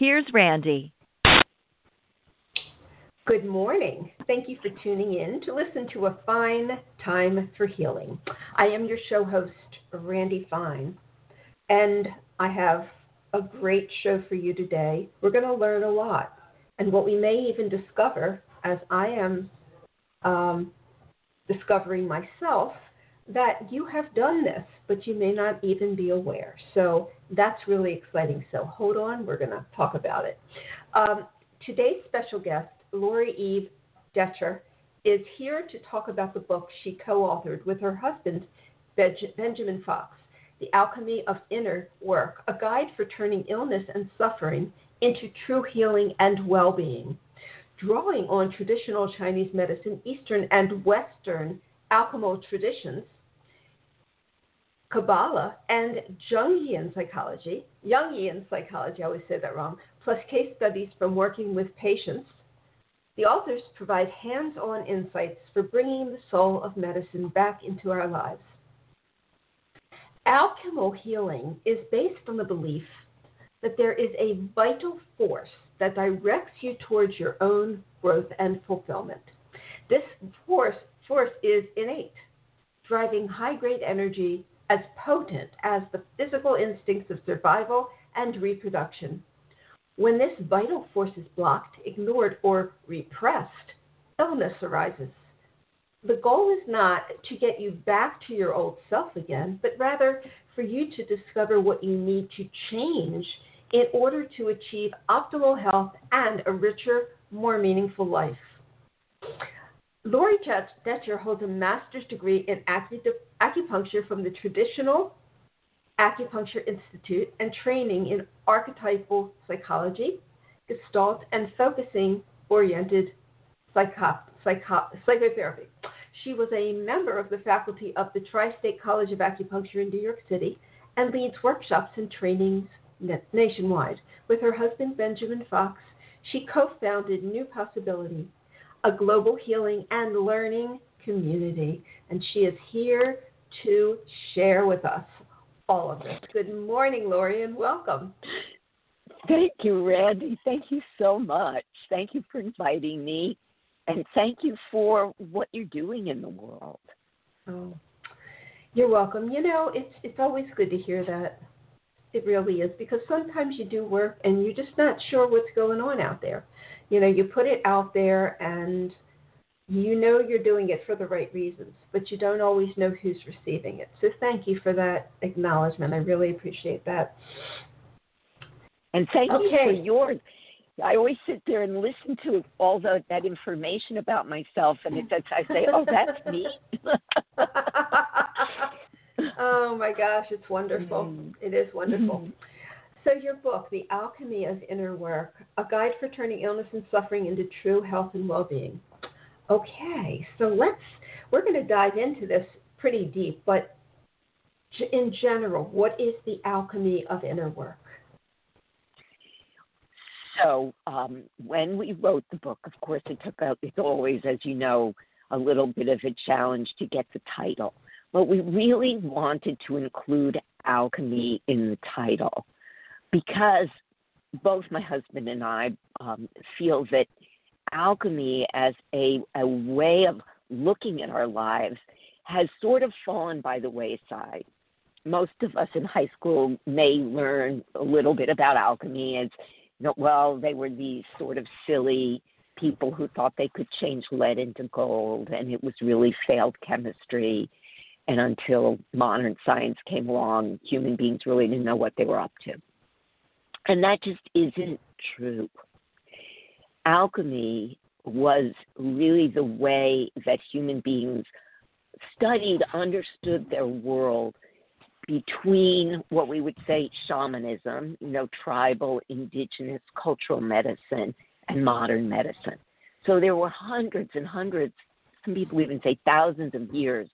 here's Randy. Good morning. Thank you for tuning in to listen to A Fine Time for Healing. I am your show host, Randy Fine, and I have a great show for you today. We're going to learn a lot, and what we may even discover as I am um, discovering myself that you have done this, but you may not even be aware. So that's really exciting. So hold on, we're going to talk about it. Um, today's special guest Lorie Eve Dechar, is here to talk about the book she co authored with her husband, Benjamin Fox, The Alchemy of Inner Work, a guide for turning illness and suffering into true healing and well being. Drawing on traditional Chinese medicine, Eastern and Western alchemical traditions, Kabbalah, and Jungian psychology, Jungian psychology, I always say that wrong, plus case studies from working with patients the authors provide hands on insights for bringing the soul of medicine back into our lives. Alchemical healing is based on the belief that there is a vital force that directs you towards your own growth and fulfillment. This force, force is innate, driving high grade energy as potent as the physical instincts of survival and reproduction. When this vital force is blocked, ignored, or repressed, illness arises. The goal is not to get you back to your old self again, but rather for you to discover what you need to change in order to achieve optimal health and a richer, more meaningful life. Lorie Dechar holds a master's degree in acupuncture from the traditional Acupuncture Institute and training in archetypal psychology, gestalt, and focusing oriented psycho- psycho- psychotherapy. She was a member of the faculty of the Tri State College of Acupuncture in New York City and leads workshops and trainings nationwide. With her husband, Benjamin Fox, she co founded New Possibility, a global healing and learning community, and she is here to share with us all of this. Good morning, Lorie, and welcome. Thank you, Randy. Thank you so much. Thank you for inviting me, and thank you for what you're doing in the world. Oh, you're welcome. You know, it's it's always good to hear that. It really is because sometimes you do work and you're just not sure what's going on out there. You know, you put it out there and you know you're doing it for the right reasons, but you don't always know who's receiving it. So thank you for that acknowledgement. I really appreciate that. And thank okay. you for yours. I always sit there and listen to all the, that information about myself, and it, that's, I say, "Oh, that's me." oh my gosh, it's wonderful. Mm-hmm. It is wonderful. Mm-hmm. So, your book, The Alchemy of Inner Work, a guide for turning illness and suffering into true health and well being. Okay, so let's, we're going to dive into this pretty deep, but in general, what is the alchemy of inner work? So, um, when we wrote the book, of course, it took out, it's always, as you know, a little bit of a challenge to get the title. But we really wanted to include alchemy in the title because both my husband and I um, feel that alchemy as a, a way of looking at our lives has sort of fallen by the wayside. Most of us in high school may learn a little bit about alchemy as, well, they were these sort of silly people who thought they could change lead into gold, and it was really failed chemistry. And until modern science came along, human beings really didn't know what they were up to. And that just isn't true alchemy was really the way that human beings studied, understood their world between what we would say shamanism, you know, tribal, indigenous, cultural medicine, and modern medicine. So there were hundreds and hundreds, some people even say thousands of years,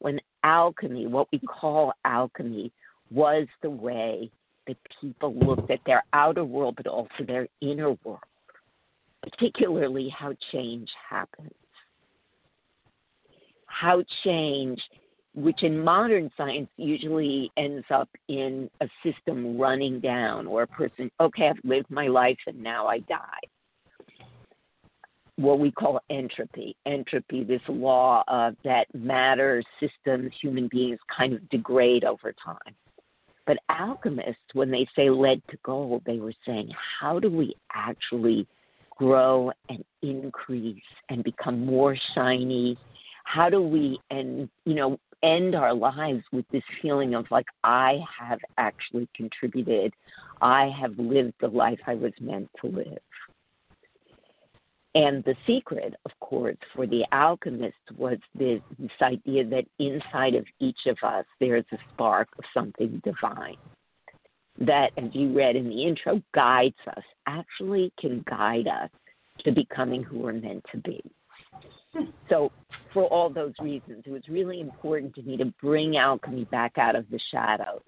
when alchemy, what we call alchemy, was the way that people looked at their outer world, but also their inner world, particularly how change happens. How change which in modern science usually ends up in a system running down or a person, okay, I've lived my life and now I die. What we call entropy. Entropy, this law of that matter, systems, human beings kind of degrade over time. But alchemists, when they say lead to gold, they were saying, how do we actually grow and increase and become more shiny? How do we, and you know, end our lives with this feeling of like, I have actually contributed, I have lived the life I was meant to live. And the secret, of course, for the alchemist was this, this idea that inside of each of us there is a spark of something divine. That, as you read in the intro, guides us, actually can guide us to becoming who we're meant to be. So, for all those reasons, it was really important to me to bring alchemy back out of the shadows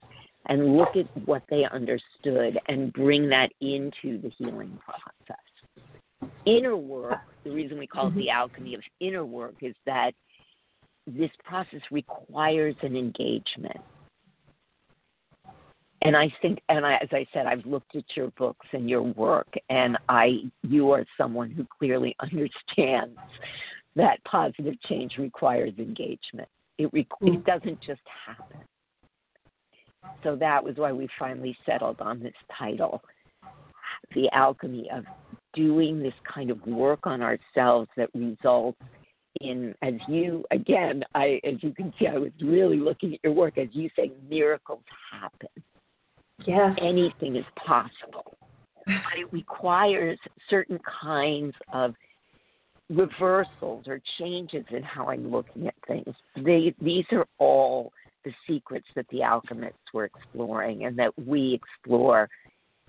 and look at what they understood and bring that into the healing process. Inner work, the reason we call it the mm-hmm. alchemy of inner work is that this process requires an engagement. And I think, and I, as I said, I've looked at your books and your work, and I, you are someone who clearly understands that positive change requires engagement. It, it mm. doesn't just happen. So that was why we finally settled on this title The Alchemy of Doing this kind of work on ourselves that results in, as you, again, I, as you can see, I was really looking at your work, as you say, miracles happen. Yes. Anything is possible. But it requires certain kinds of reversals or changes in how I'm looking at things. They, these are all the secrets that the alchemists were exploring and that we explore,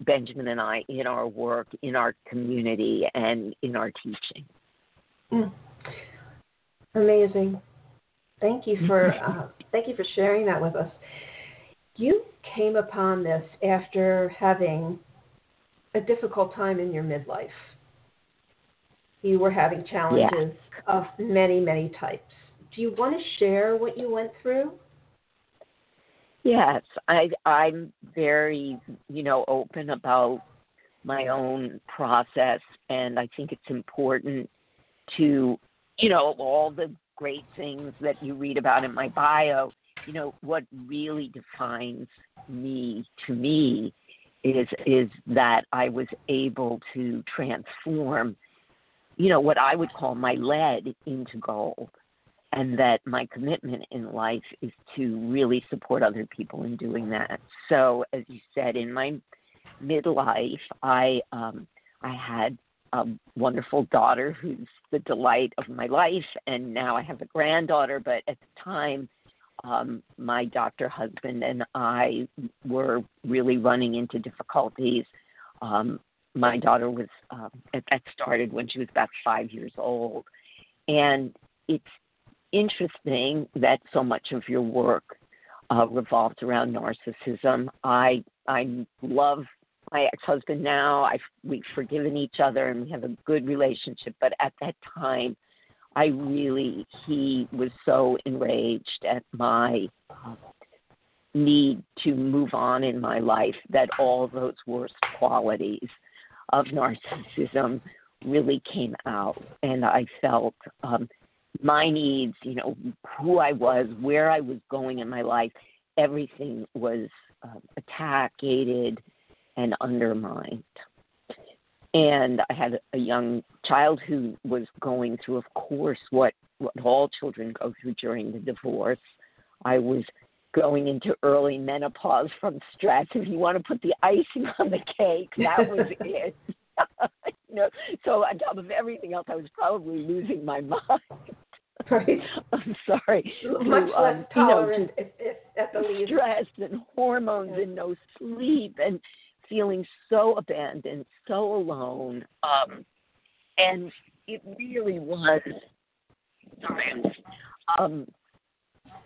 Benjamin and I, in our work, in our community, and in our teaching. Mm. Amazing. Thank you for uh, thank you for sharing that with us. You came upon this after having a difficult time in your midlife you were having challenges yeah. of many, many types. Do you want to share what you went through? Yes, I I'm very, you know, open about my own process and I think it's important to, you know, all the great things that you read about in my bio, you know, what really defines me to me is is that I was able to transform you know, what I would call my lead into gold. And that my commitment in life is to really support other people in doing that. So, as you said, in my midlife, I um, I had a wonderful daughter who's the delight of my life, and now I have a granddaughter. But at the time, um, my doctor husband and I were really running into difficulties. Um, my daughter was um, that started when she was about five years old, and it's interesting that so much of your work uh, revolves around narcissism. I I love my ex-husband now. I we've forgiven each other and we have a good relationship. But at that time, I really he was so enraged at my uh, need to move on in my life that all those worst qualities of narcissism really came out, and I felt um, my needs, you know, who I was, where I was going in my life, everything was uh, attacked, gated, and undermined. And I had a young child who was going through, of course, what, what all children go through during the divorce. I was going into early menopause from stress. If you want to put the icing on the cake, that was it. you know, so on top of everything else, I was probably losing my mind. Right. I'm sorry. Much to, less um, tolerant, you know, if, if at the least. stress and hormones and no sleep and feeling so abandoned, so alone. Um, and it really was. Um,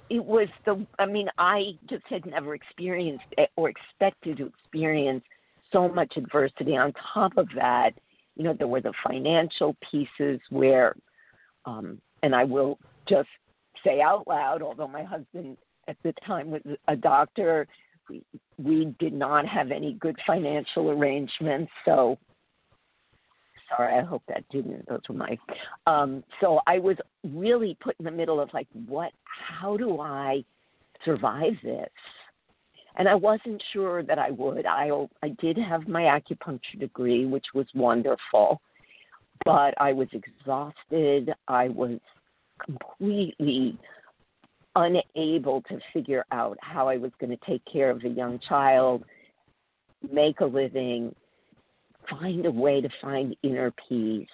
it was the. I mean, I just had never experienced or expected to experience so much adversity. On top of that, you know, there were the financial pieces where, um, and I will just say out loud, although my husband at the time was a doctor, we, did not have any good financial arrangements. So, sorry, I hope that didn't. Those were my. Um, so I was really put in the middle of like, what? How do I survive this? and I wasn't sure that I would. I I did have my acupuncture degree, which was wonderful, but I was exhausted. I was completely unable to figure out how I was going to take care of a young child, make a living, find a way to find inner peace.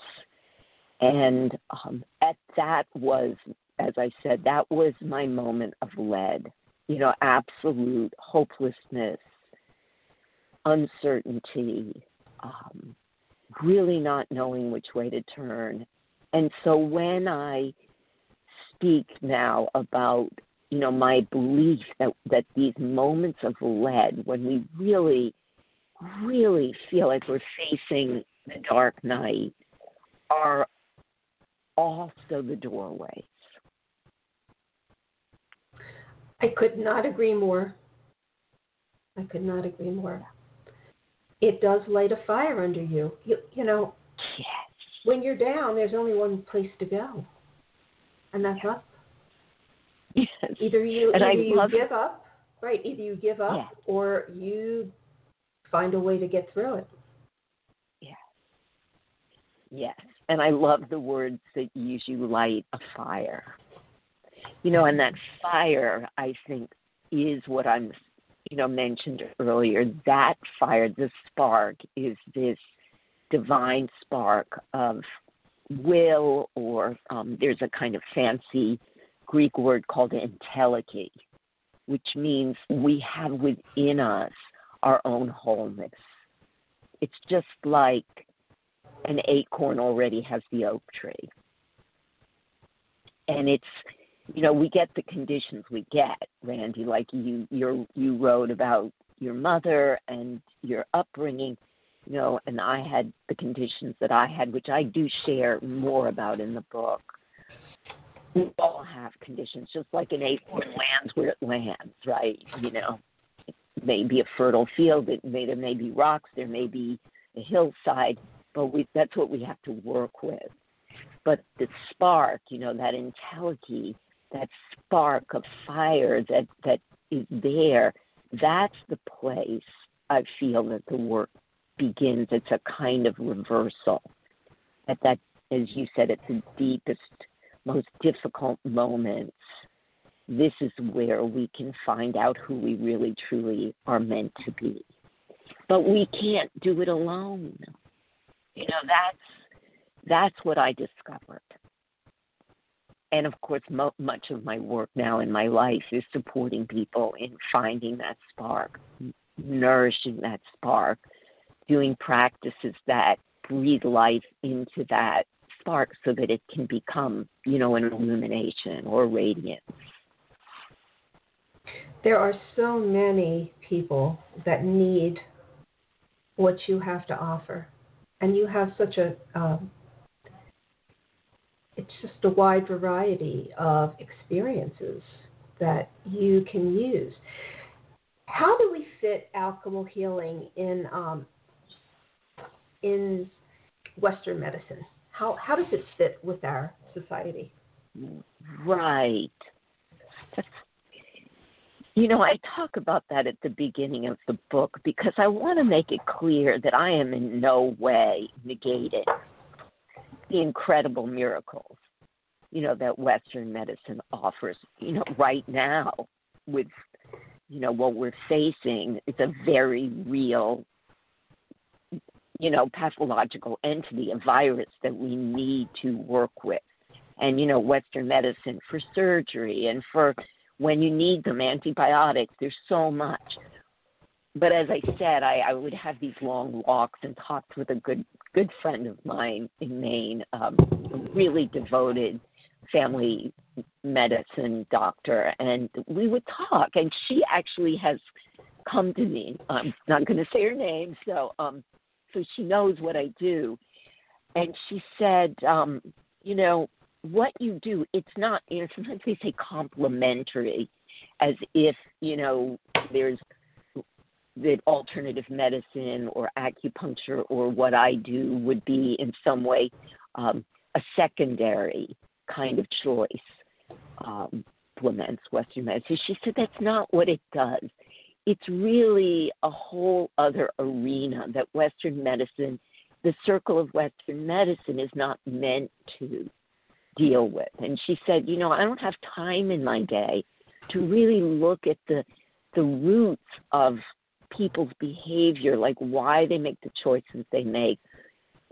And um, at that was, as I said, that was my moment of lead you know, absolute hopelessness, uncertainty, um, really not knowing which way to turn. And so when I speak now about, you know, my belief that, that these moments of lead, when we really, really feel like we're facing the dark night, are also the doorway I could not agree more. I could not agree more. It does light a fire under you. You, you know, yes. when you're down, there's only one place to go, and that's up. Yes. Either you, and either I you love give up, right? Either you give up, yes. or you find a way to get through it. Yes. Yes. And I love the words that use you light a fire you know, and that fire, I think, is what I'm, you know, mentioned earlier. That fire, the spark, is this divine spark of will, or um, there's a kind of fancy Greek word called entelechy, which means we have within us our own wholeness. It's just like an acorn already has the oak tree. And it's you know, we get the conditions we get, Randy. Like you, you you wrote about your mother and your upbringing, you know, and I had the conditions that I had, which I do share more about in the book. We all have conditions, just like an acorn lands where it lands, right? You know, it may be a fertile field, it may there may be rocks, there may be a hillside, but we that's what we have to work with. But the spark, you know, that entelechy that spark of fire that that is there that's the place i feel that the work begins it's a kind of reversal. At that as you said at the deepest most difficult moments this is where we can find out who we really truly are meant to be. But we can't do it alone. You know that's that's what i discovered. And of course, mo- much of my work now in my life is supporting people in finding that spark, nourishing that spark, doing practices that breathe life into that spark so that it can become, you know, an illumination or radiance. There are so many people that need what you have to offer, and you have such a um, it's just a wide variety of experiences that you can use. How do we fit alchemical healing in um, in Western medicine? How how does it fit with our society? Right. you know, I talk about that at the beginning of the book because I want to make it clear that I am in no way negating the incredible miracles, you know, that Western medicine offers. You know, right now with you know what we're facing, it's a very real, you know, pathological entity, a virus that we need to work with. And you know, Western medicine for surgery and for when you need them, antibiotics. There's so much. But as I said, I, I would have these long walks and talks with a good good friend of mine in Maine, um, a really devoted family medicine doctor, and we would talk. And she actually has come to me. I'm not going to say her name, so um, so she knows what I do. And she said, um, you know, what you do, it's not. You know, sometimes we say complementary, as if you know there's that alternative medicine or acupuncture or what I do would be in some way um, a secondary kind of choice. Um, implements Western medicine. She said that's not what it does. It's really a whole other arena that Western medicine, the circle of Western medicine, is not meant to deal with. And she said, you know, I don't have time in my day to really look at the the roots of people's behavior, like why they make the choices they make.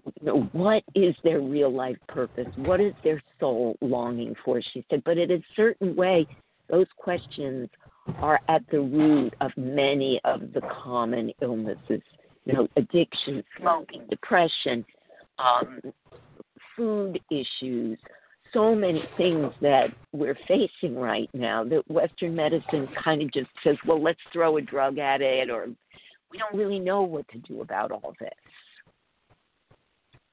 You know, what is their real life purpose? What is their soul longing for? She said, but in a certain way, those questions are at the root of many of the common illnesses. You know, addiction, smoking, depression, um, food issues, so many things that we're facing right now that Western medicine kind of just says, well, let's throw a drug at it, or we don't really know what to do about all this.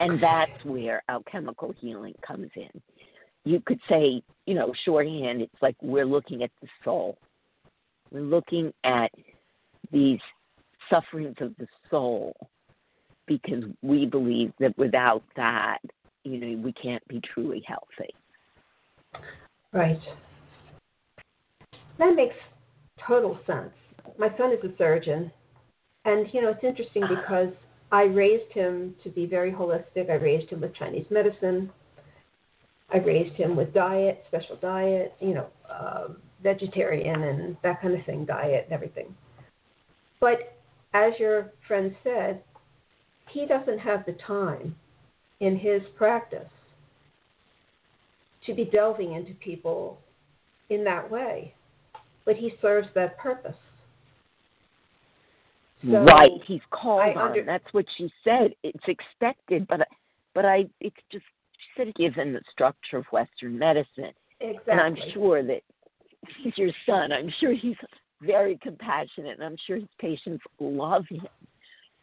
And that's where alchemical healing comes in. You could say, you know, shorthand, it's like we're looking at the soul. We're looking at these sufferings of the soul because we believe that without that, you know, we can't be truly healthy. Right. That makes total sense. My son is a surgeon, and you know it's interesting because I raised him to be very holistic. I raised him with Chinese medicine. I raised him with diet, special diet, you know, uh, vegetarian and that kind of thing, diet and everything. But as your friend said, he doesn't have the time in his practice to be delving into people in that way, but he serves that purpose. So right, he's called on. That's what she said. It's expected, but but I it's just she said given the structure of Western medicine, exactly. and I'm sure that he's your son. I'm sure he's very compassionate, and I'm sure his patients love him.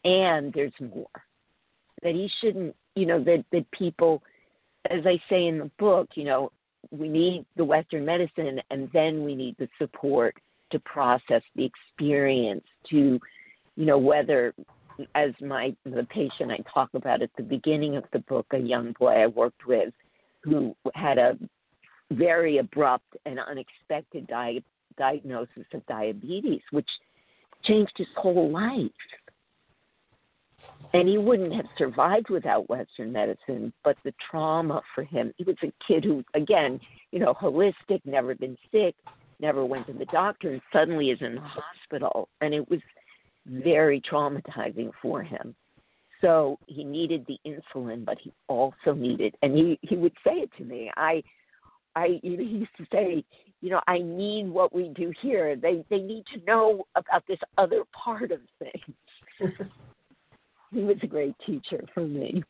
And there's more that he shouldn't you know that that people as i say in the book you know we need the western medicine and then we need the support to process the experience to you know whether as my the patient i talk about at the beginning of the book a young boy i worked with who had a very abrupt and unexpected di- diagnosis of diabetes which changed his whole life and he wouldn't have survived without Western medicine. But the trauma for him, he was a kid who, again, you know, holistic, never been sick, never went to the doctor, and suddenly is in the hospital. And it was very traumatizing for him. So he needed the insulin, but he also needed, and he he would say it to me. I, I, he used to say, you know, I need what we do here. They they need to know about this other part of things. he was a great teacher for me.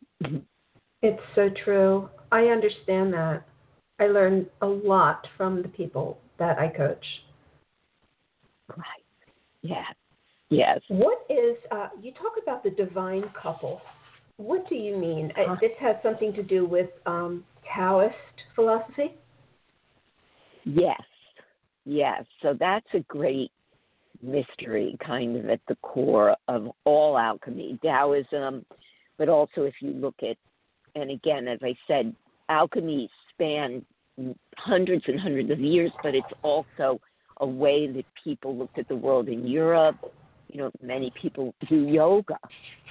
It's so true. I understand that. I learned a lot from the people that I coach. Right. Yeah. Yes. What is, uh, you talk about the divine couple. What do you mean? Uh, this has something to do with um, Taoist philosophy? Yes. Yes. So that's a great mystery kind of at the core of all alchemy, Taoism, but also if you look at, and again, as I said, alchemy spanned hundreds and hundreds of years, but it's also a way that people looked at the world in Europe. You know, many people do yoga.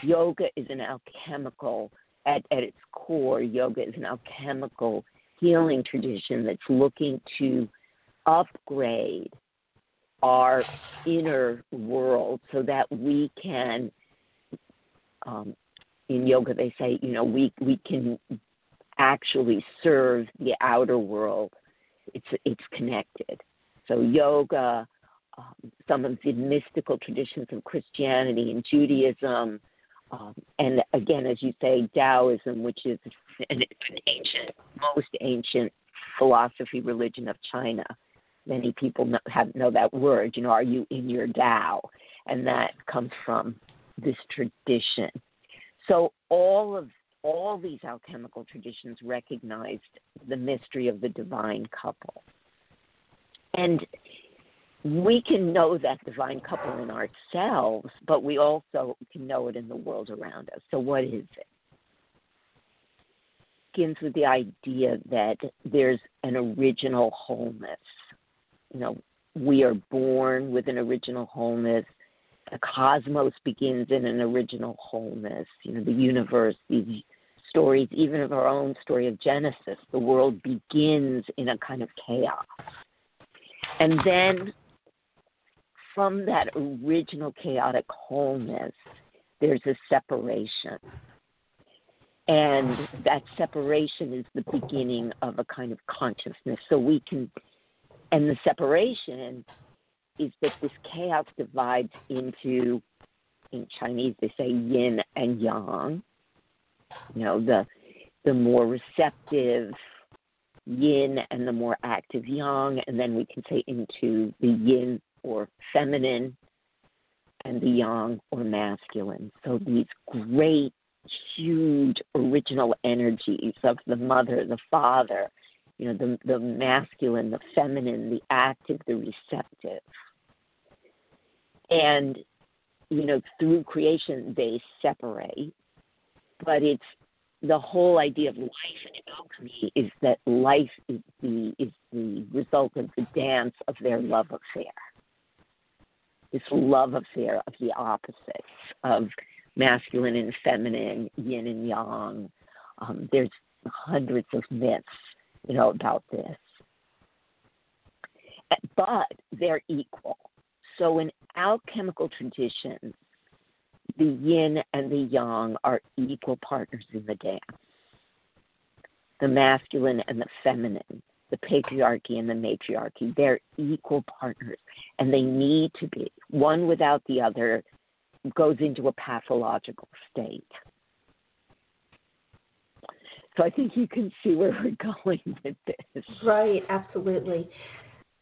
Yoga is an alchemical, at, at its core, yoga is an alchemical healing tradition that's looking to upgrade our inner world so that we can um, in yoga they say you know we we can actually serve the outer world. It's it's connected. So, yoga, um, some of the mystical traditions of Christianity and Judaism, um, and again, as you say, Taoism, which is an, an ancient, most ancient philosophy religion of China. Many people know, have know that word. You know, are you in your Tao? And that comes from this tradition. So all of all these alchemical traditions recognized the mystery of the divine couple. And we can know that divine couple in ourselves, but we also can know it in the world around us. So, what is it? Begins with the idea that there's an original wholeness. You know, we are born with an original wholeness. The cosmos begins in an original wholeness. You know, the universe, these stories, even of our own story of Genesis, the world begins in a kind of chaos. And then from that original chaotic wholeness, there's a separation. And that separation is the beginning of a kind of consciousness. So we can, and the separation is that this chaos divides into, in Chinese they say yin and yang. You know, the the more receptive yin and the more active yang, and then we can say into the yin or feminine and the yang or masculine. So these great, huge original energies of the mother, the father, you know, the, the masculine, the feminine, the active, the receptive. And, you know, through creation they separate, but it's the whole idea of life in alchemy is that life is the is the result of the dance of their love affair. This love affair of the opposites of masculine and feminine, yin and yang. Um, there's hundreds of myths, you know, about this. But they're equal. So in alchemical traditions, the yin and the yang are equal partners in the dance. The masculine and the feminine the patriarchy and the matriarchy. They're equal partners, and they need to be. One without the other goes into a pathological state. So I think you can see where we're going with this. Right, absolutely.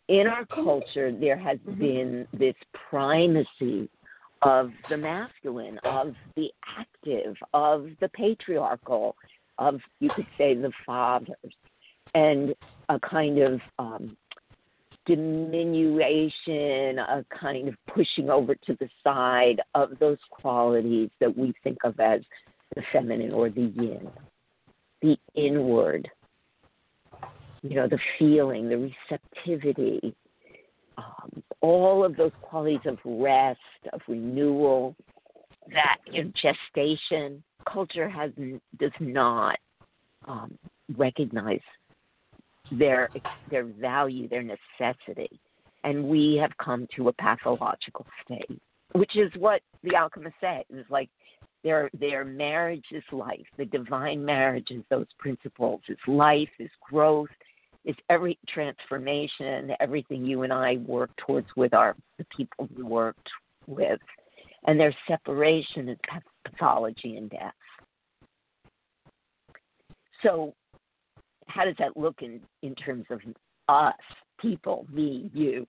In our culture, there has mm-hmm. been this primacy of the masculine, of the active, of the patriarchal, of, you could say, the fathers and a kind of um, diminution, a kind of pushing over to the side of those qualities that we think of as the feminine or the yin, the inward, you know, the feeling, the receptivity, um, all of those qualities of rest, of renewal, that you know, gestation. Culture has does not um, recognize their their value, their necessity, and we have come to a pathological state, which is what the alchemist said. It's like their their marriage is life. The divine marriage is those principles. Is life. Is growth. Is every transformation. Everything you and I work towards with our the people we worked with, and their separation is pathology and death. So how does that look in in terms of us people me you?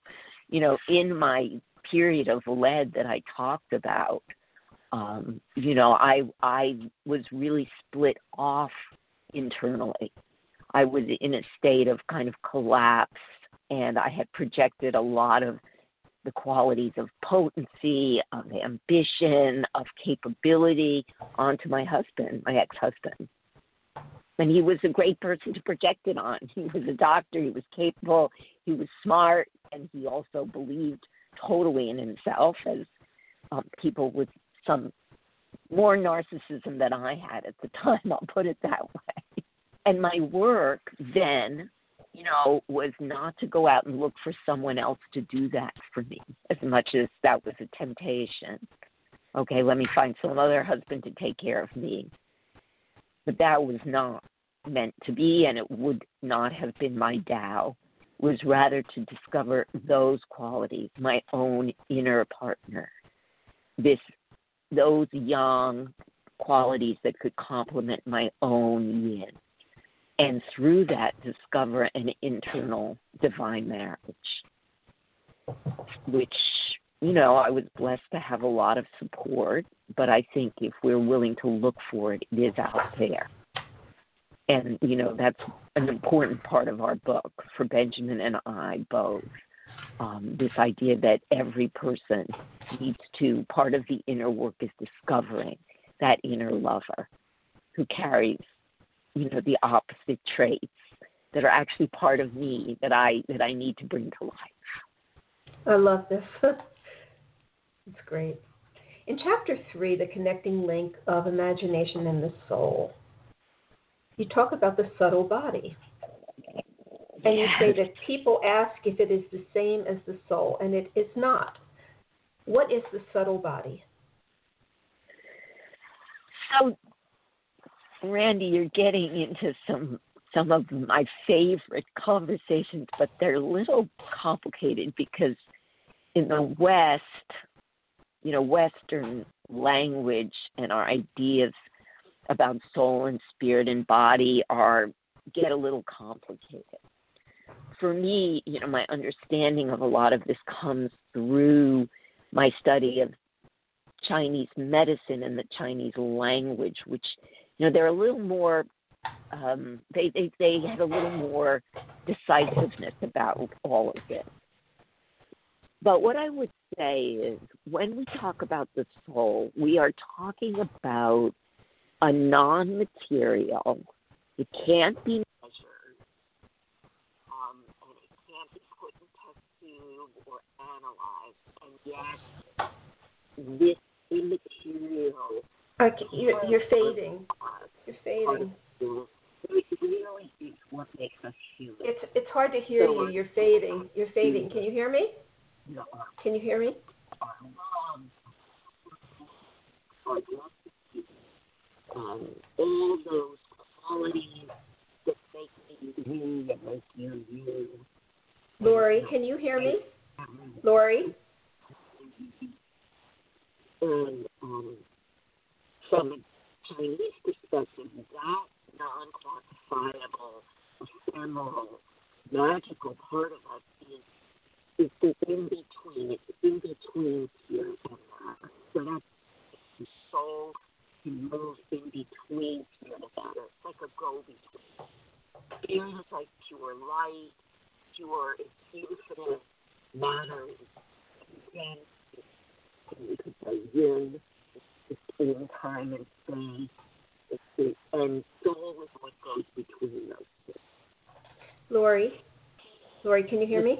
You know in my period of lead that i talked about um you know i i was really split off internally. I was in a state of kind of collapse and i had projected a lot of the qualities of potency, of ambition, of capability onto my husband, my ex husband and he was a great person to project it on. He was a doctor, he was capable, he was smart, and he also believed totally in himself, as um, people with some more narcissism than I had at the time, I'll put it that way. And my work then, you know, was not to go out and look for someone else to do that for me, as much as that was a temptation. Okay, let me find some other husband to take care of me. But that was not meant to be, and it would not have been my Tao was rather to discover those qualities, my own inner partner, this those yang qualities that could complement my own yin. And through that, discover an internal divine marriage, which, you know, I was blessed to have a lot of support, but I think if we're willing to look for it, it is out there. And, you know, that's an important part of our book for Benjamin and I both. Um, this idea that every person needs to, part of the inner work is discovering that inner lover who carries, you know, the opposite traits that are actually part of me that I that I need to bring to life. I love this. it's great. In chapter three, the connecting link of imagination and the soul, you talk about the subtle body. And you say that people ask if it is the same as the soul, and it is not. What is the subtle body? So, Randy, you're getting into some some of my favorite conversations, but they're a little complicated because in the West, you know, Western language and our ideas about soul and spirit and body are get a little complicated. For me, you know, my understanding of a lot of this comes through my study of Chinese medicine and the Chinese language, which you know they're a little more um, they, they they have a little more decisiveness about all of this. But what I would say is when we talk about the soul, we are talking about a non material. It can't be measured. Um, and it can't be put in tube or analyzed. And yet, this immaterial. Okay, you're, you're fading. You're fading. It really is what makes us human. It's it's hard to hear you. You're fading. You're fading. Can you hear me? No. Can you hear me? Um, all those qualities that make me you, that make you you. Lorie, can you hear me? Lorie? And um, from a Chinese perspective, that non-quantifiable, ephemeral, magical part of us is is the in between. It's in between here and there. So that's the soul can move in between here and there. It's like a go between. Spirit is like pure light, pure, it's infinite, matter is dense, you could say yin, it's in time and space, it's, it's, and soul is what goes between those two. Lorie? Lorie, can you hear me?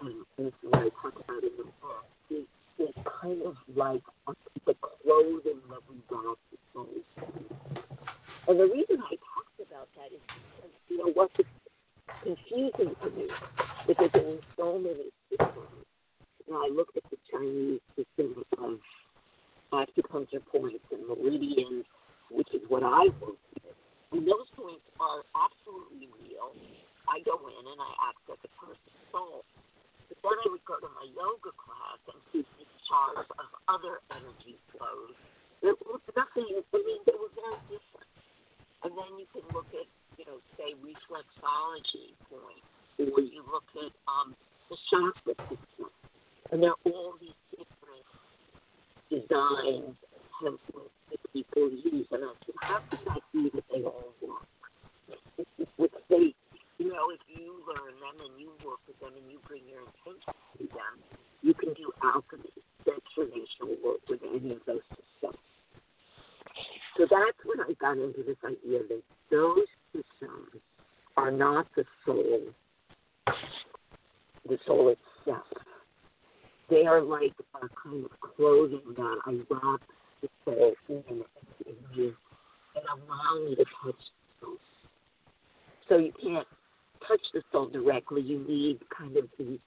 and this is what I talk about in the book, is, is kind of like the clothing that we wrap the soul. And the reason I talked about that is because, you know, what's confusing to me, because in so many systems, you know, I looked at the Chinese system of acupuncture points and meridians, which is what I work with. And those points are absolutely real. I go in and I access a person's soul. But then I would go to my yoga class and see these charts of other energy flows. It was nothing, I mean, they were very different. And then you can look at, you know, say reflexology points, or you look at um, the chakra system. And there are all these different designs templates that people use. And I said, how can I see that they all work? Which they you know, if you learn them and you work with them and you bring your intention to them, you can do alchemy, transformational work with any of those systems. So that's when I got into this idea that those systems are not the soul, the soul itself. They are like a kind of clothing that I wrap the soul in, in me and allow me to touch the soul. So you can't touch the soul directly, you need kind of these,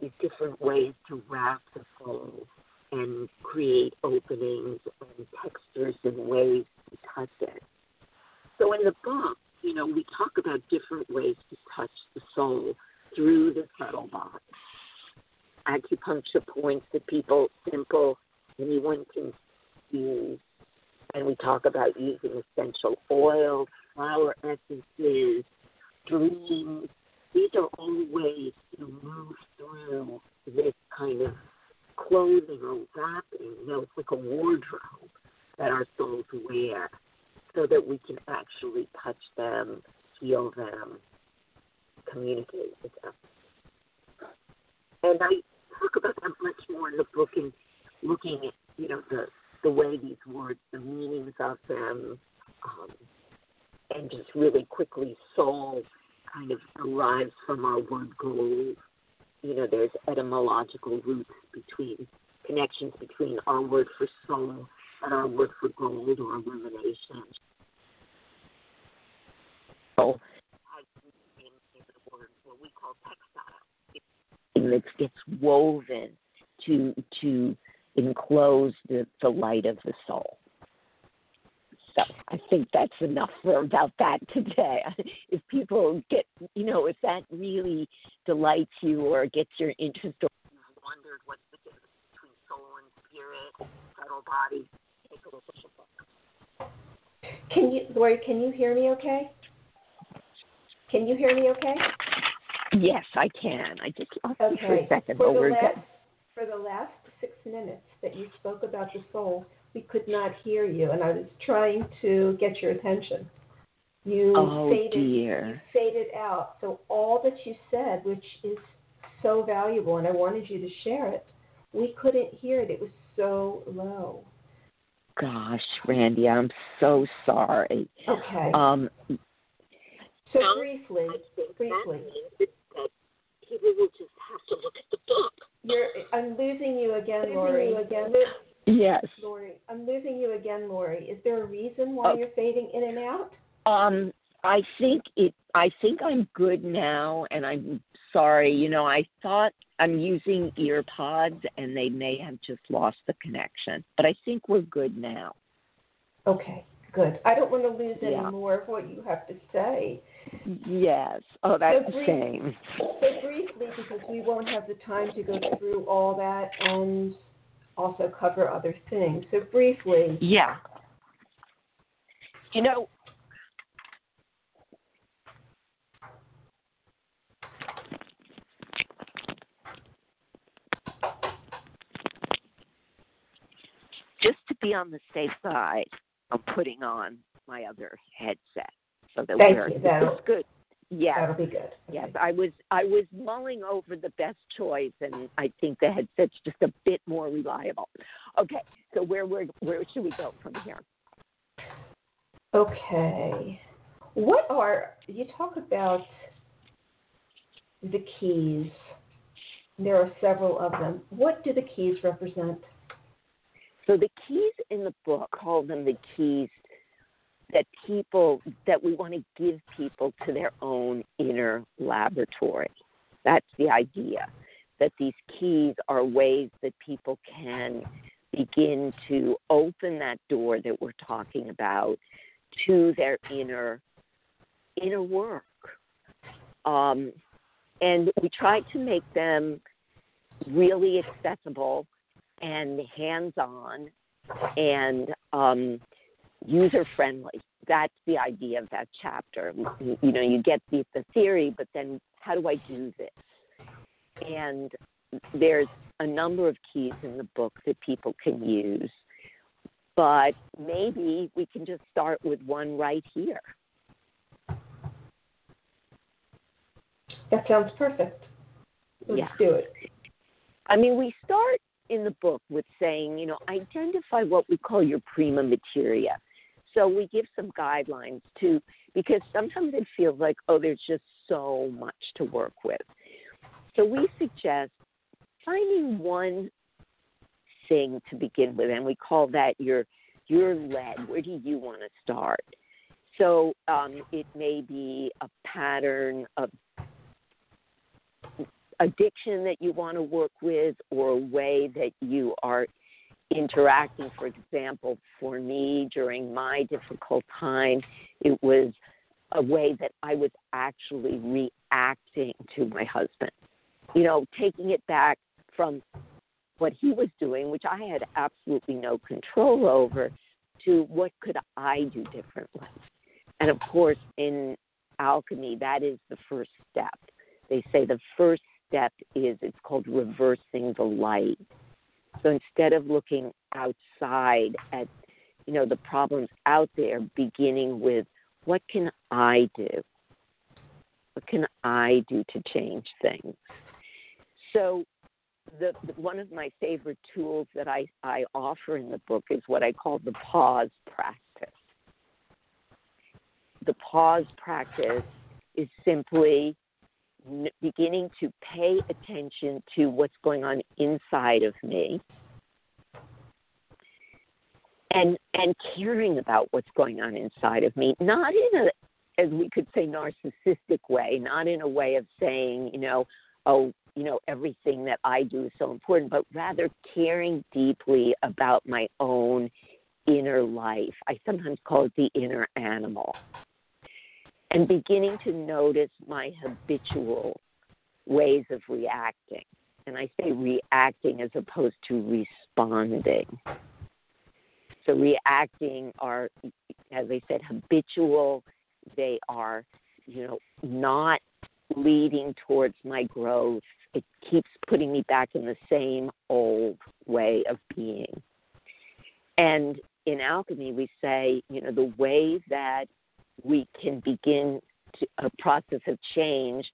these different ways to wrap the soul and create openings and textures and ways to touch it. So in the book, you know, we talk about different ways to touch the soul through the subtle body. Acupuncture points to people simple, anyone can use. And we talk about using essential oils, flower essences, dreams. These are all ways to move through this kind of clothing or wrapping. You know, it's like a wardrobe that our souls wear so that we can actually touch them, feel them, communicate with them. And I talk about that much more in the book and looking at, you know, the the way these words, the meanings of them, um, and just really quickly soul kind of derives from our word gold. You know, there's etymological roots between connections between our word for soul and for gold or illumination. So, in, in the word what we call textile, it gets woven to to enclose the, the light of the soul. So I think that's enough for about that today. If people get, you know, if that really delights you or gets your interest or you've wondered what's the difference between soul and spirit, subtle body, take a look at the book. Can you, Lorie, can you hear me okay? Can you hear me okay? Yes, I can. I just, I'll okay. for a second. For, the last, for the last six minutes that you spoke about the soul, we could not hear you, and I was trying to get your attention. You oh, faded, dear. you faded out. So all that you said, which is so valuable, and I wanted you to share it, we couldn't hear it. It was so low. Gosh, Randy, I'm so sorry. Okay. Um, so briefly, briefly. People will just have to look at the book. You're, I'm losing you again, Lorie. You again. Yes. Lorie, I'm losing you again, Lorie. Is there a reason why Oh. you're fading in and out? Um, I think it. I think I'm good now, and I'm sorry. You know, I thought I'm using ear pods, and they may have just lost the connection. But I think we're good now. Okay, good. I don't want to lose any more of what you have to say. Yes. Oh, that's So a brief- shame. So briefly, because we won't have the time to go through all that and also cover other things. So briefly, Yeah. You know, just to be on the safe side, I'm putting on my other headset so that Thank we're you. That'll- good. Yes. that'll be good. Yes, Okay. I was I was mulling over the best choice, and I think the headset's just a bit more reliable. Okay, so where where where should we go from here? Okay. What are you talk about the keys? There are several of them. What do the keys represent? Keys in the book call them the keys that people that we want to give people to their own inner laboratory. That's the idea. That these keys are ways that people can begin to open that door that we're talking about to their inner inner work. Um, and we try to make them really accessible and hands on and um, user friendly. That's the idea of that chapter. You know, you get the, the theory, but then how do I do this? And there's a number of keys in the book that people can use, but maybe we can just start with one right here. That sounds perfect. Let's Yeah. do it. I mean, we start in the book with saying, you know, identify what we call your prima materia. So we give some guidelines too, because sometimes it feels like, oh, there's just so much to work with. So we suggest finding one thing to begin with, and we call that your your lead. Where do you want to start? So um, it may be a pattern of addiction that you want to work with or a way that you are interacting. For example, for me during my difficult time, it was a way that I was actually reacting to my husband. You know, taking it back from what he was doing, which I had absolutely no control over, to what could I do differently. And of course, in alchemy, that is the first step. They say the first step is it's called reversing the light. So instead of looking outside at you know the problems out there, beginning with what can I do? What can I do to change things? So the, the, one of my favorite tools that I, I offer in the book is what I call the pause practice. The pause practice is simply beginning to pay attention to what's going on inside of me. And and caring about what's going on inside of me. Not in a as we could say narcissistic way. Not in a way of saying you know oh you know everything that i do is so important but rather caring deeply about my own inner life. I sometimes call it the inner animal and beginning to notice my habitual ways of reacting and i say reacting as opposed to responding so reacting are as i said habitual they are you know not leading towards my growth. It keeps putting me back in the same old way of being. And in alchemy, we say, you know, the way that we can begin to, a process of change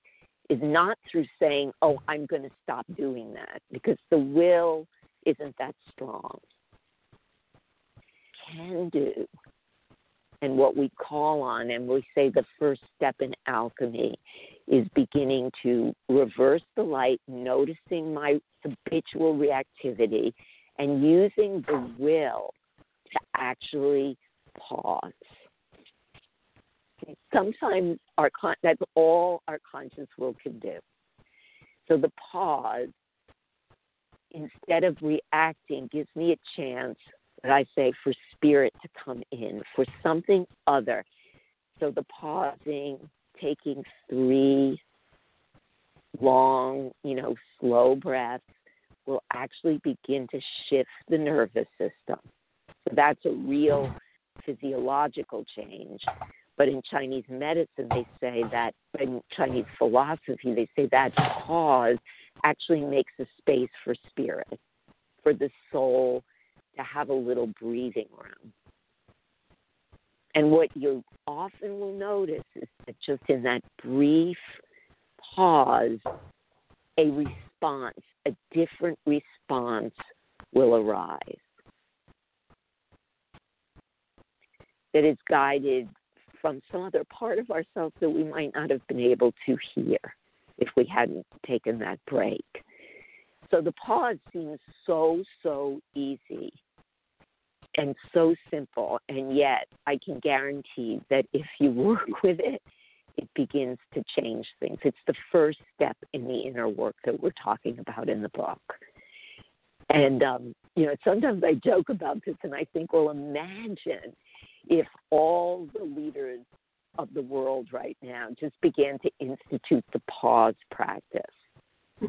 is not through saying, oh, I'm going to stop doing that, because the will isn't that strong. Can do and what we call on, and we say the first step in alchemy is beginning to reverse the light, noticing my habitual reactivity, and using the will to actually pause. Sometimes our con- that's all our conscious will can do. So the pause, instead of reacting, gives me a chance that I say for spirit to come in, for something other. So the pausing, taking three long, you know, slow breaths will actually begin to shift the nervous system. So that's a real physiological change. But in Chinese medicine, they say that, in Chinese philosophy, they say that pause actually makes a space for spirit, for the soul to have a little breathing room. And what you often will notice is that just in that brief pause, a response, a different response will arise. That is guided from some other part of ourselves that we might not have been able to hear if we hadn't taken that break. So the pause seems so, so easy and so simple. And yet, I can guarantee that if you work with it, it begins to change things. It's the first step in the inner work that we're talking about in the book. And, um, you know, sometimes I joke about this and I think, well, imagine if all the leaders of the world right now just began to institute the pause practice.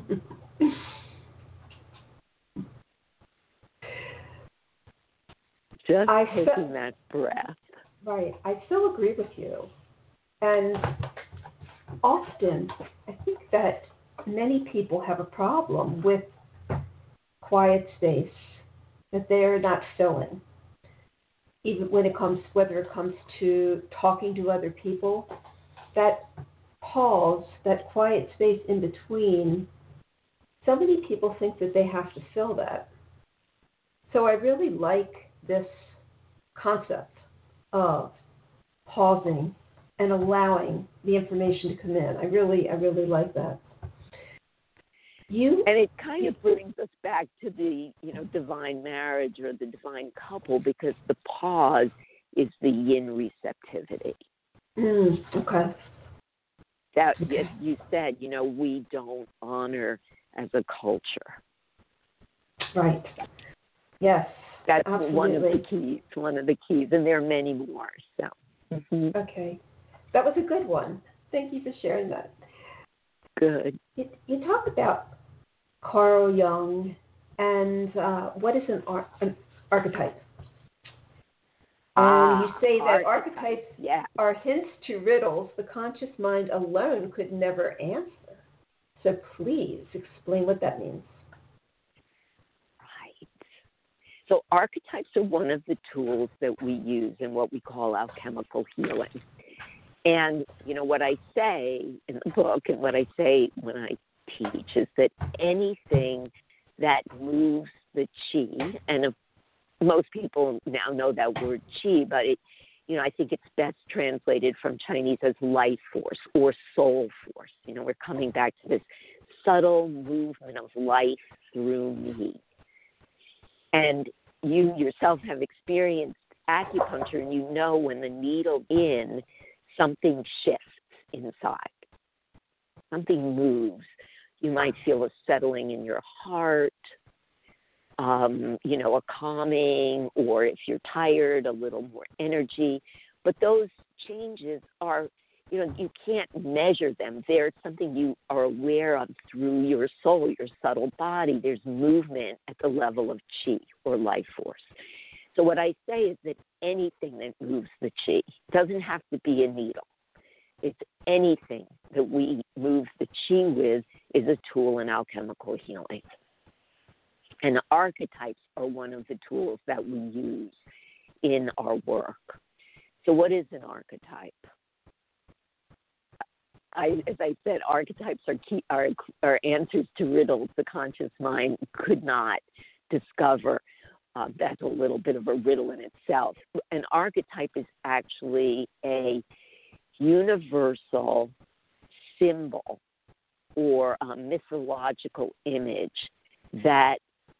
Just I taking that breath. Right. I still agree with you. And often, I think that many people have a problem with quiet space that they are not filling. Even when it comes, whether it comes to talking to other people, that pause, that quiet space in between, so many people think that they have to fill that. So I really like this concept of pausing and allowing the information to come in. I really, I really like that. You and it kind of brings us back to the you know divine marriage or the divine couple because the pause is the yin receptivity. Mm, okay. That okay. you said, you know, we don't honor as a culture. Right. Yes. That's Absolutely. one of the keys. One of the keys, and there are many more. So. Mm-hmm. Okay. that was a good one. Thank you for sharing that. Good. You, you talk about Carl Jung and uh, what is an, ar- an archetype? And you Ah, say that archetypes. archetypes Yeah. are hints to riddles the conscious mind alone could never answer. So please explain what that means. Right. So archetypes are one of the tools that we use in what we call alchemical healing. And you know what I say in the book and what I say when I teach is that anything that moves the chi, and if most people now know that word chi, but it, you know, I think it's best translated from Chinese as life force or soul force. You know, we're coming back to this subtle movement of life through me. And you yourself have experienced acupuncture, and you know when the needle in, something shifts inside, something moves. You might feel a settling in your heart, um, you know, a calming, or if you're tired, a little more energy. But those changes are, you know, you can't measure them. They're something you are aware of through your soul, your subtle body. There's movement at the level of chi or life force. So what I say is that anything that moves the chi doesn't have to be a needle. It's anything that we move the chi with is a tool in alchemical healing. And archetypes are one of the tools that we use in our work. So, what is an archetype? I, as I said, archetypes are key, are, are answers to riddles the conscious mind could not discover. Uh, that's a little bit of a riddle in itself. An archetype is actually a universal symbol or a mythological image that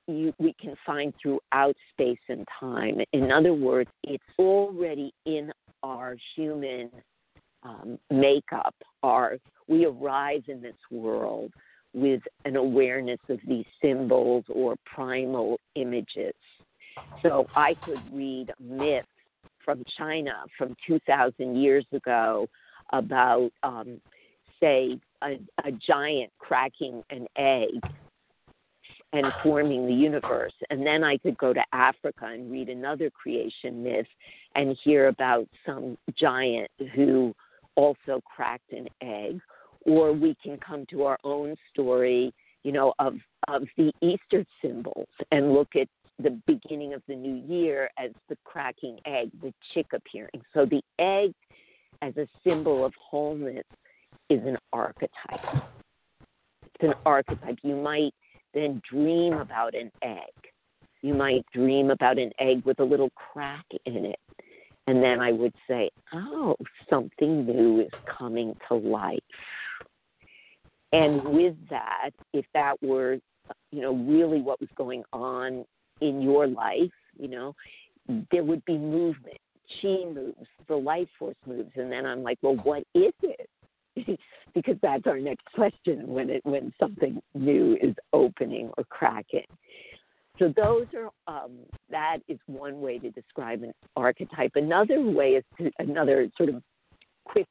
you, we can find throughout space and time. In other words, it's already in our human um, makeup. Our we arrive in this world with an awareness of these symbols or primal images. So I could read myths from China from 2,000 years ago about, um, say, a, a giant cracking an egg and forming the universe. And then I could go to Africa and read another creation myth and hear about some giant who also cracked an egg. Or we can come to our own story, you know, of, of the Easter symbols and look at the beginning of the new year as the cracking egg, the chick appearing. So the egg as a symbol of wholeness is an archetype. It's an archetype. You might then dream about an egg. You might dream about an egg with a little crack in it. And then I would say, oh, something new is coming to life. And with that, if that were, you know, really what was going on in your life, you know, there would be movement. Chi moves, the life force moves, and then I'm like, well, what is it? because that's our next question when it when something new is opening or cracking. So those are um, that is one way to describe an archetype. Another way is to another sort of quick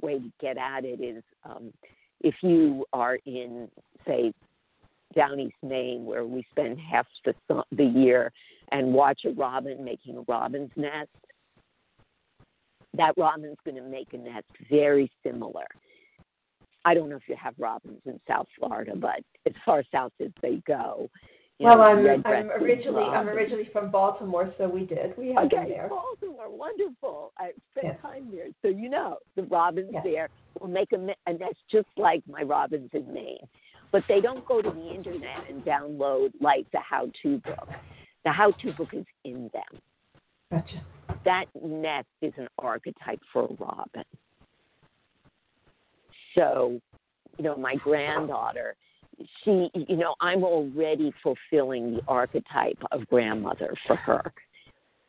way to get at it is um, if you are in say down East Maine where we spend half the the year and watch a robin making a robin's nest. That robin's going to make a nest very similar. I don't know if you have robins in South Florida, but as far south as they go, well, know, I'm, I'm originally I'm originally from Baltimore, so we did. We had them Okay, there. Baltimore, wonderful. I spent time there, so you know the robins there will make a, a nest just like my robins in Maine, but they don't go to the internet and download like the how-to book. The how-to book is in them. Gotcha. That nest is an archetype for a robin. So, you know, my granddaughter, she, you know, I'm already fulfilling the archetype of grandmother for her.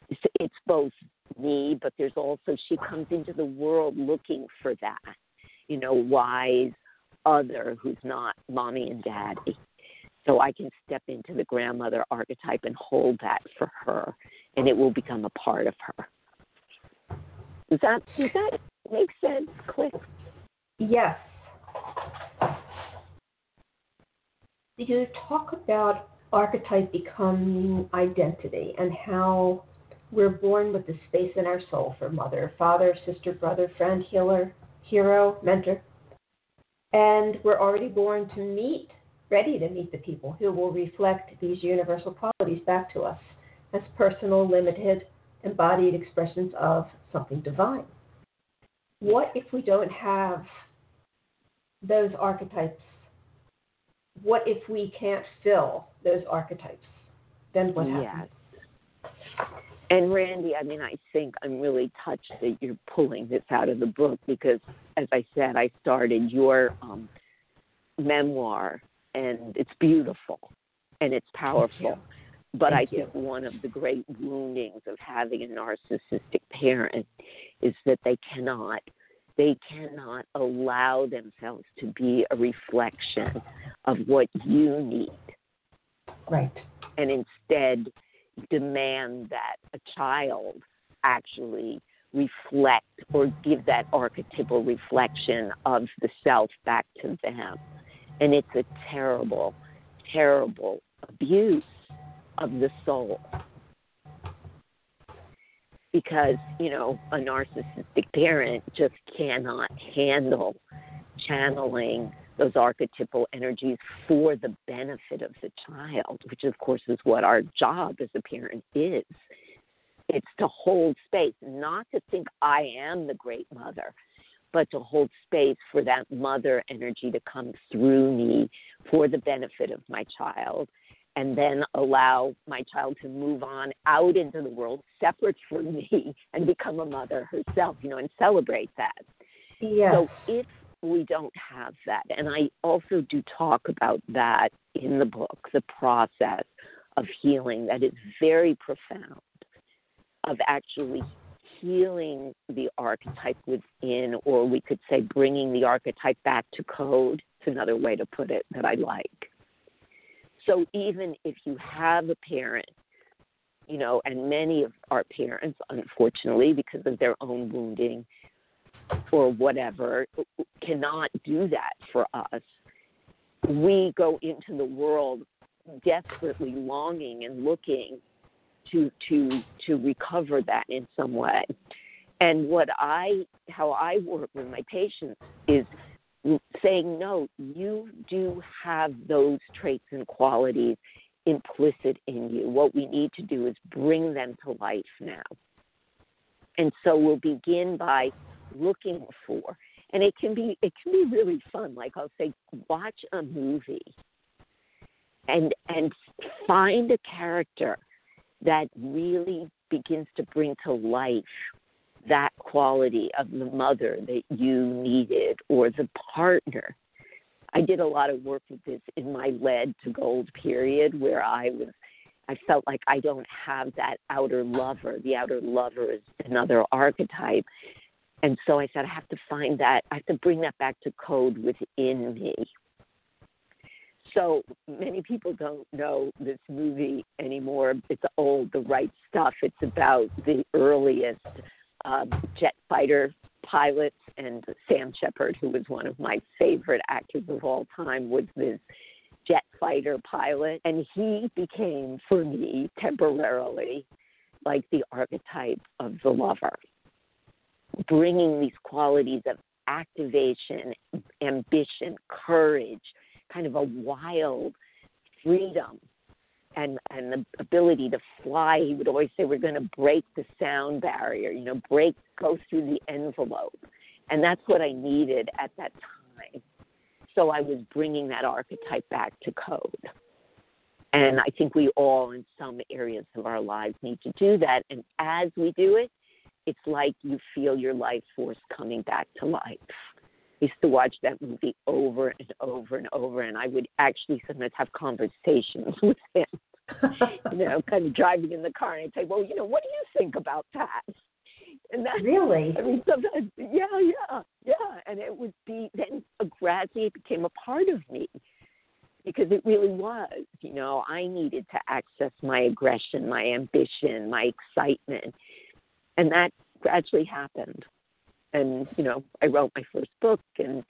It's, it's both me, but there's also she comes into the world looking for that, you know, wise other who's not mommy and daddy. So I can step into the grandmother archetype and hold that for her, and it will become a part of her. Does that does that Makes sense. Click. Yes. You talk about archetype becoming identity and how we're born with the space in our soul for mother, father, sister, brother, friend, healer, hero, mentor. And we're already born to meet, ready to meet the people who will reflect these universal qualities back to us as personal, limited, embodied expressions of something divine. What if we don't have those archetypes? What if we can't fill those archetypes? Then what happens? Yes. And Randy, I mean, I think I'm really touched that you're pulling this out of the book because, as I said, I started your um, memoir, and it's beautiful and it's powerful. But Thank I think one of the great woundings of having a narcissistic parent is that they cannot they cannot allow themselves to be a reflection of what you need Right. and instead demand that a child actually reflect or give that archetypal reflection of the self back to them. And it's a terrible, terrible abuse of the soul. Because, you know, a narcissistic parent just cannot handle channeling those archetypal energies for the benefit of the child, which of course is what our job as a parent is. It's to hold space, not to think I am the great mother, but to hold space for that mother energy to come through me for the benefit of my child, and then allow my child to move on out into the world separate from me and become a mother herself, you know, and celebrate that. Yes. So if we don't have that, and I also do talk about that in the book, the process of healing that is very profound, of actually healing the archetype within, or we could say bringing the archetype back to code. It's another way to put it that I like. So even if you have a parent, you know, and many of our parents, unfortunately, because of their own wounding or whatever, cannot do that for us, we go into the world desperately longing and looking to to to recover that in some way. And what I how I work with my patients is saying no, you do have those traits and qualities implicit in you. What we need to do is bring them to life now. And so we'll begin by looking for and it can be it can be really fun like i'll say watch a movie and and find a character that really begins to bring to life that quality of the mother that you needed or the partner i did a lot of work with this in my lead to gold period where i was I felt like I don't have that outer lover. The outer lover is another archetype. And so I said, I have to find that, I have to bring that back to code within me. So many people don't know this movie anymore. It's old, The Right Stuff. It's about the earliest um, jet fighter pilots, and Sam Shepard, who was one of my favorite actors of all time, was this jet fighter pilot. And he became, for me, temporarily, like the archetype of the lover bringing these qualities of activation, ambition, courage, kind of a wild freedom and and the ability to fly. He would always say, "We're going to break the sound barrier. You know, break, go through the envelope." And that's what I needed at that time. So I was bringing that archetype back to code. And I think we all, in some areas of our lives, need to do that. And as we do it, it's like you feel your life force coming back to life. I used to watch that movie over and over and over, and I would actually sometimes have conversations with him. you know, kind of driving in the car, and I'd say, "Well, you know, what do you think about that?" And that really, I mean, sometimes, yeah, yeah, yeah, and it would be then gradually it became a part of me because it really was. You know, I needed to access my aggression, my ambition, my excitement and that gradually happened. and you know, I wrote my first book and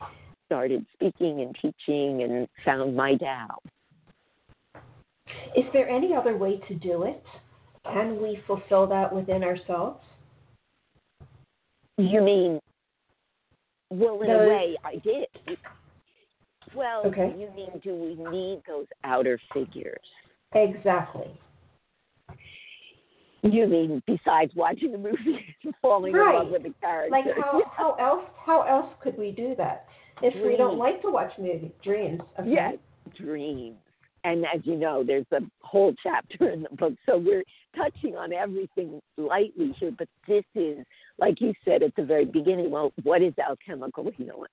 started speaking and teaching and found my Tao. Is there any other way to do it? Can we fulfill that within ourselves? You mean, well, in a way, I did. Well, okay. you mean, do we need those outer figures? Exactly. You mean besides watching the movie and falling right. in love with a character? Like how how else how else could we do that if dreams. we don't like to watch movies? Dreams. Okay. Yes, dreams. And as you know, there's a whole chapter in the book, so we're touching on everything lightly here. But this is, like you said at the very beginning, well, what is alchemical healing?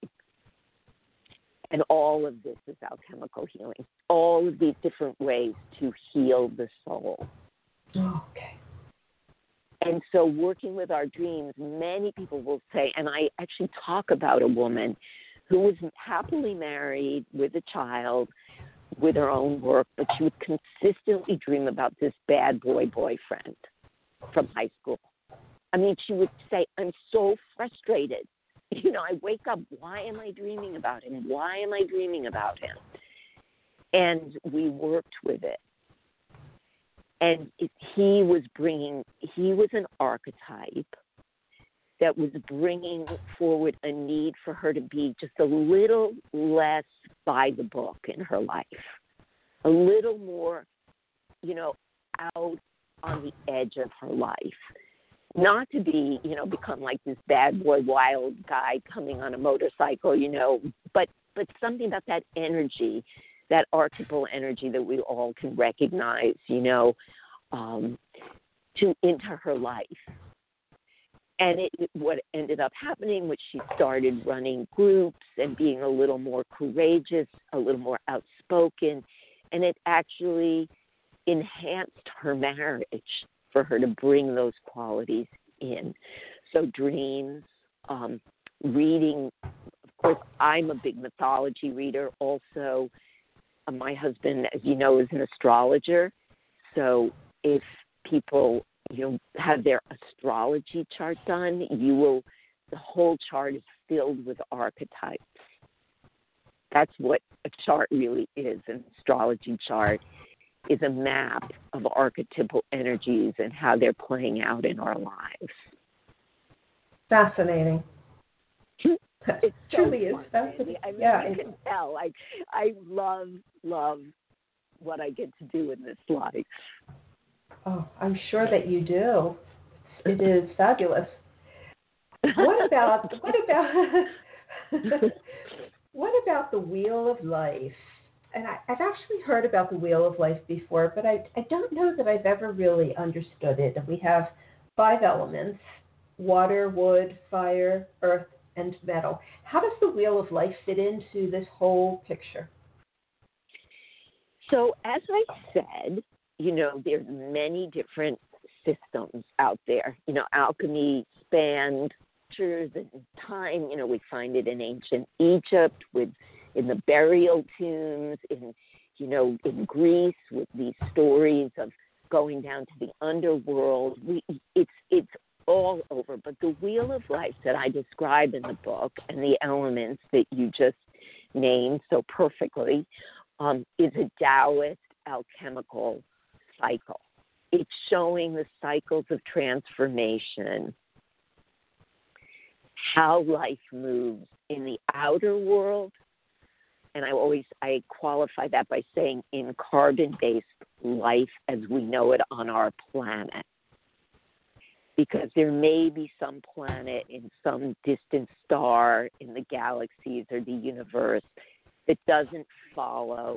And all of this is alchemical healing. All of these different ways to heal the soul. okay. And so, working with our dreams, many people will say, and I actually talk about a woman who was happily married with a child with her own work, but she would consistently dream about this bad boy boyfriend from high school. I mean, she would say, I'm so frustrated. You know, I wake up, why am I dreaming about him? Why am I dreaming about him? And we worked with it and it, he was bringing he was an archetype that was bringing forward a need for her to be just a little less by the book in her life. A little more you know out on the edge of her life. Not to be you know become like this bad boy wild guy coming on a motorcycle you know but but something about that energy that archetypal energy that we all can recognize, you know, um, to into her life. And it, what ended up happening was she started running groups and being a little more courageous, a little more outspoken, and it actually enhanced her marriage for her to bring those qualities in. So dreams, um, reading. Of course, I'm a big mythology reader. Also, Uh, my husband, as you know, is an astrologer. So if people you know have their astrology chart done, you will the whole chart is filled with archetypes. That's what a chart really is. An astrology chart is a map of archetypal energies and how they're playing out in our lives. Fascinating. It truly is fascinating. I mean, yeah, you can tell. I I love love what I get to do in this life. Oh, I'm sure that you do. It is fabulous. What about what about what about the wheel of life? And I, have actually heard about the wheel of life before, but I, I don't know that I've ever really understood it. And we have five elements water, wood, fire, earth, and metal. How does the wheel of life fit into this whole picture? So, as I said, you know, there's many different systems out there. You know, alchemy spanned cultures and time. You know, we find it in ancient Egypt with in the burial tombs, in you know, in Greece with these stories of going down to the underworld. We it's it's all over. But the wheel of life that I describe in the book and the elements that you just named so perfectly um, is a Taoist alchemical cycle. It's showing the cycles of transformation, how life moves in the outer world. And I always I qualify that by saying in carbon based life as we know it on our planet. Because there may be some planet in some distant star in the galaxies or the universe that doesn't follow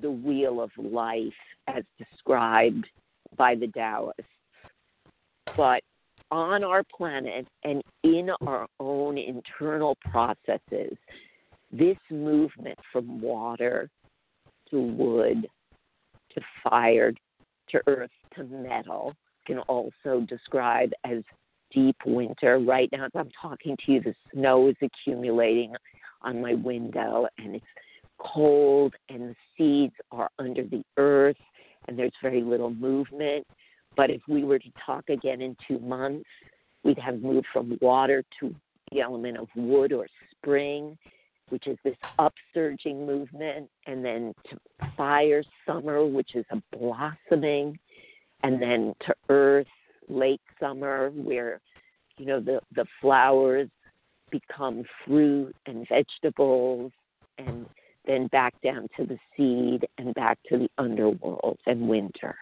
the wheel of life as described by the Taoists. But on our planet and in our own internal processes, this movement from water to wood to fire to earth to metal can also describe as deep winter. Right now, as I'm talking to you, the snow is accumulating on my window and it's cold and the seeds are under the earth and there's very little movement. But if we were to talk again in two months, we'd have moved from water to the element of wood or spring, which is this upsurging movement, and then to fire, summer, which is a blossoming, and then to earth, late summer, where you know the the flowers become fruit and vegetables, and then back down to the seed and back to the underworld and winter.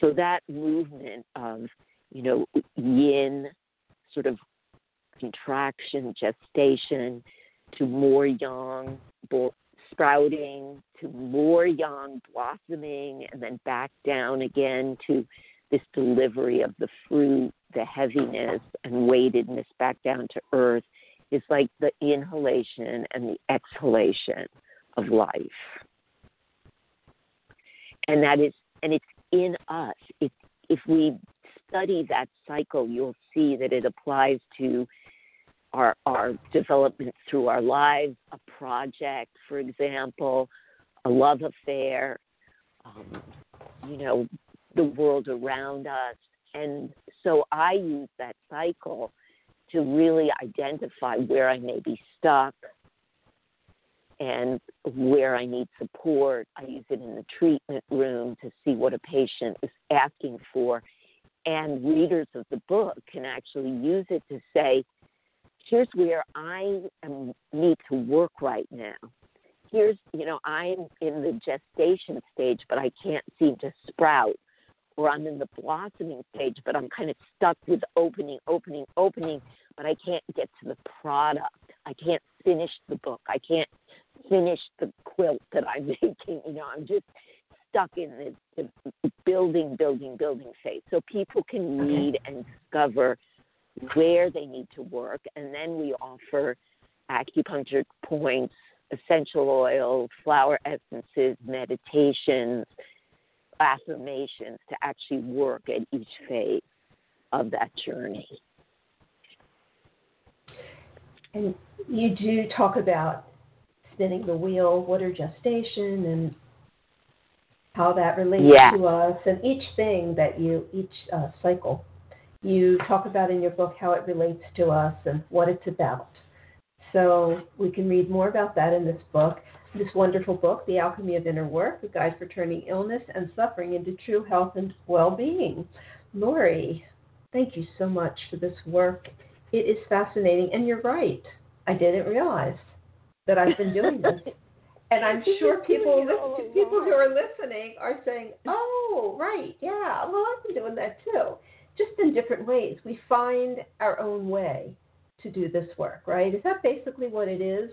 So that movement of, you know, yin, sort of contraction, gestation, to more yang, sprouting, to more yang blossoming, and then back down again to this delivery of the fruit, the heaviness and weightedness back down to earth is like the inhalation and the exhalation of life. And that is and it's in us. If if we study that cycle, you'll see that it applies to our our development through our lives, a project, for example, a love affair, um, you know, the world around us. And so I use that cycle to really identify where I may be stuck and where I need support. I use it in the treatment room to see what a patient is asking for. And readers of the book can actually use it to say, here's where I am, need to work right now. Here's, you know, I'm in the gestation stage, but I can't seem to sprout or I'm in the blossoming stage, but I'm kind of stuck with opening, opening, opening, but I can't get to the product. I can't finish the book. I can't finish the quilt that I'm making. You know, I'm just stuck in the, the building, building, building phase. So people can read and discover where they need to work, and then we offer acupuncture points, essential oils, flower essences, meditations affirmations to actually work at each phase of that journey. And you do talk about spinning the wheel, water gestation, and how that relates yeah. to us, and each thing that you, each uh, cycle, you talk about in your book how it relates to us and what it's about. So we can read more about that in this book this wonderful book, The Alchemy of Inner Work, a guide for turning illness and suffering into true health and well being. Lorie, thank you so much for this work. It is fascinating, and you're right. I didn't realize that I've been doing this. And I'm sure people people who are listening are saying, "Oh, right, yeah. Well, I've been doing that too, just in different ways. We find our own way to do this work, right? Is that basically what it is?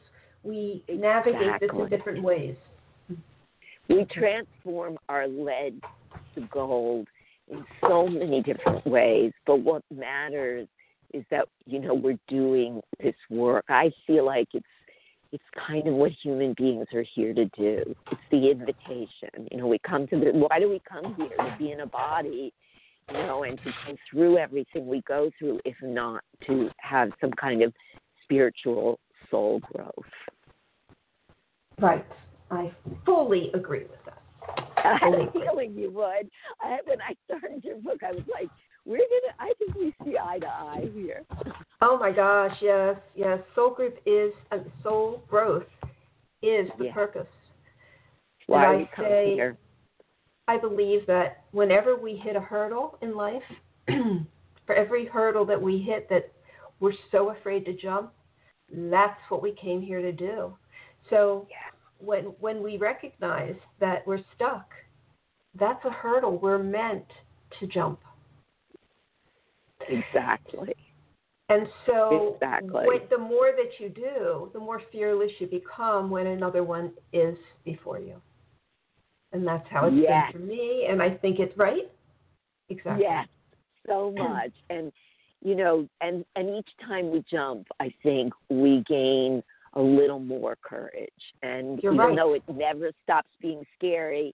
we navigate exactly. this in different ways. We transform our lead to gold in so many different ways, but what matters is that you know we're doing this work. I feel like it's it's kind of what human beings are here to do. It's the invitation. You know, we come to the why do we come here? To be in a body, you know, and to go through everything we go through, if not to have some kind of spiritual soul growth. Right. I fully agree with that. I had a feeling you would. I, when I started your book, I was like, we're gonna. I think we see eye to eye here. Oh my gosh, yes, yes. Soul group is uh, soul growth is the yeah. purpose. Why and I say, here? I believe that whenever we hit a hurdle in life, for every hurdle that we hit that we're so afraid to jump, that's what we came here to do. So yeah. when when we recognize that we're stuck, that's a hurdle we're meant to jump. Exactly. And so exactly. the more that you do, the more fearless you become when another one is before you. And that's how it's yes. been for me. And I think it's right. Exactly. Yes, so much. and you know, and and each time we jump, I think we gain a little more courage. And You're even right. though it never stops being scary,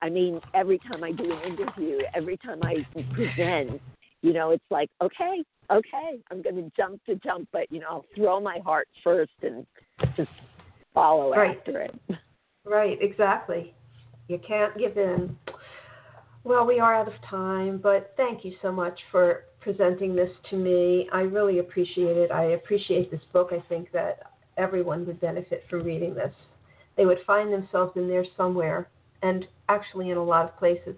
I mean, every time I do an interview, every time I present, you know, it's like, okay, okay, I'm going to jump to jump, but, you know, I'll throw my heart first and just follow right. after it. Right, exactly. You can't give in. Well, we are out of time, but thank you so much for presenting this to me. I really appreciate it. I appreciate this book. I think that everyone would benefit from reading this. They would find themselves in there somewhere, and actually in a lot of places.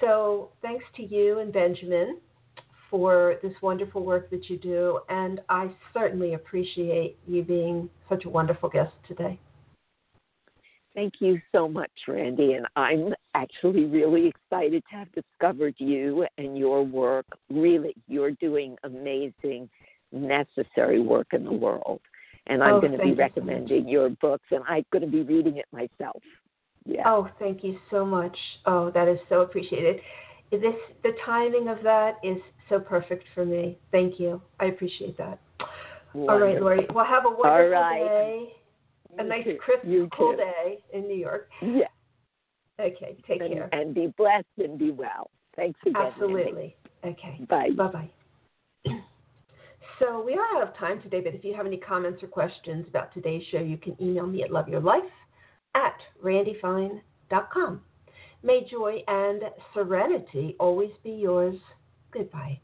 So, thanks to you and Benjamin for this wonderful work that you do, and I certainly appreciate you being such a wonderful guest today. Thank you so much, Randi. And I'm actually really excited to have discovered you and your work. Really, you're doing amazing, necessary work in the world. And I'm oh, going to be recommending so your books, and I'm going to be reading it myself. Yeah. Oh, thank you so much. Oh, that is so appreciated. This the timing of that is so perfect for me. Thank you. I appreciate that. Wonderful. All right, Lorie. Well, have a wonderful right. day. A nice, too. crisp, You cool too. day in New York. Yeah. Okay, take And, care. and be blessed and be well. Thanks again. Randi. Absolutely. Okay. Bye. Bye bye. So we are out of time today, but if you have any comments or questions about today's show, you can email me at loveyourlife at randifine.com. May joy and serenity always be yours. Goodbye.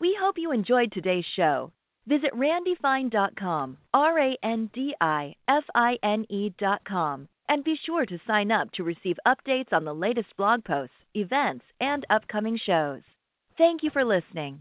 We hope you enjoyed today's show. Visit randifine.com, R A N D I F I N E.com, and be sure to sign up to receive updates on the latest blog posts, events, and upcoming shows. Thank you for listening.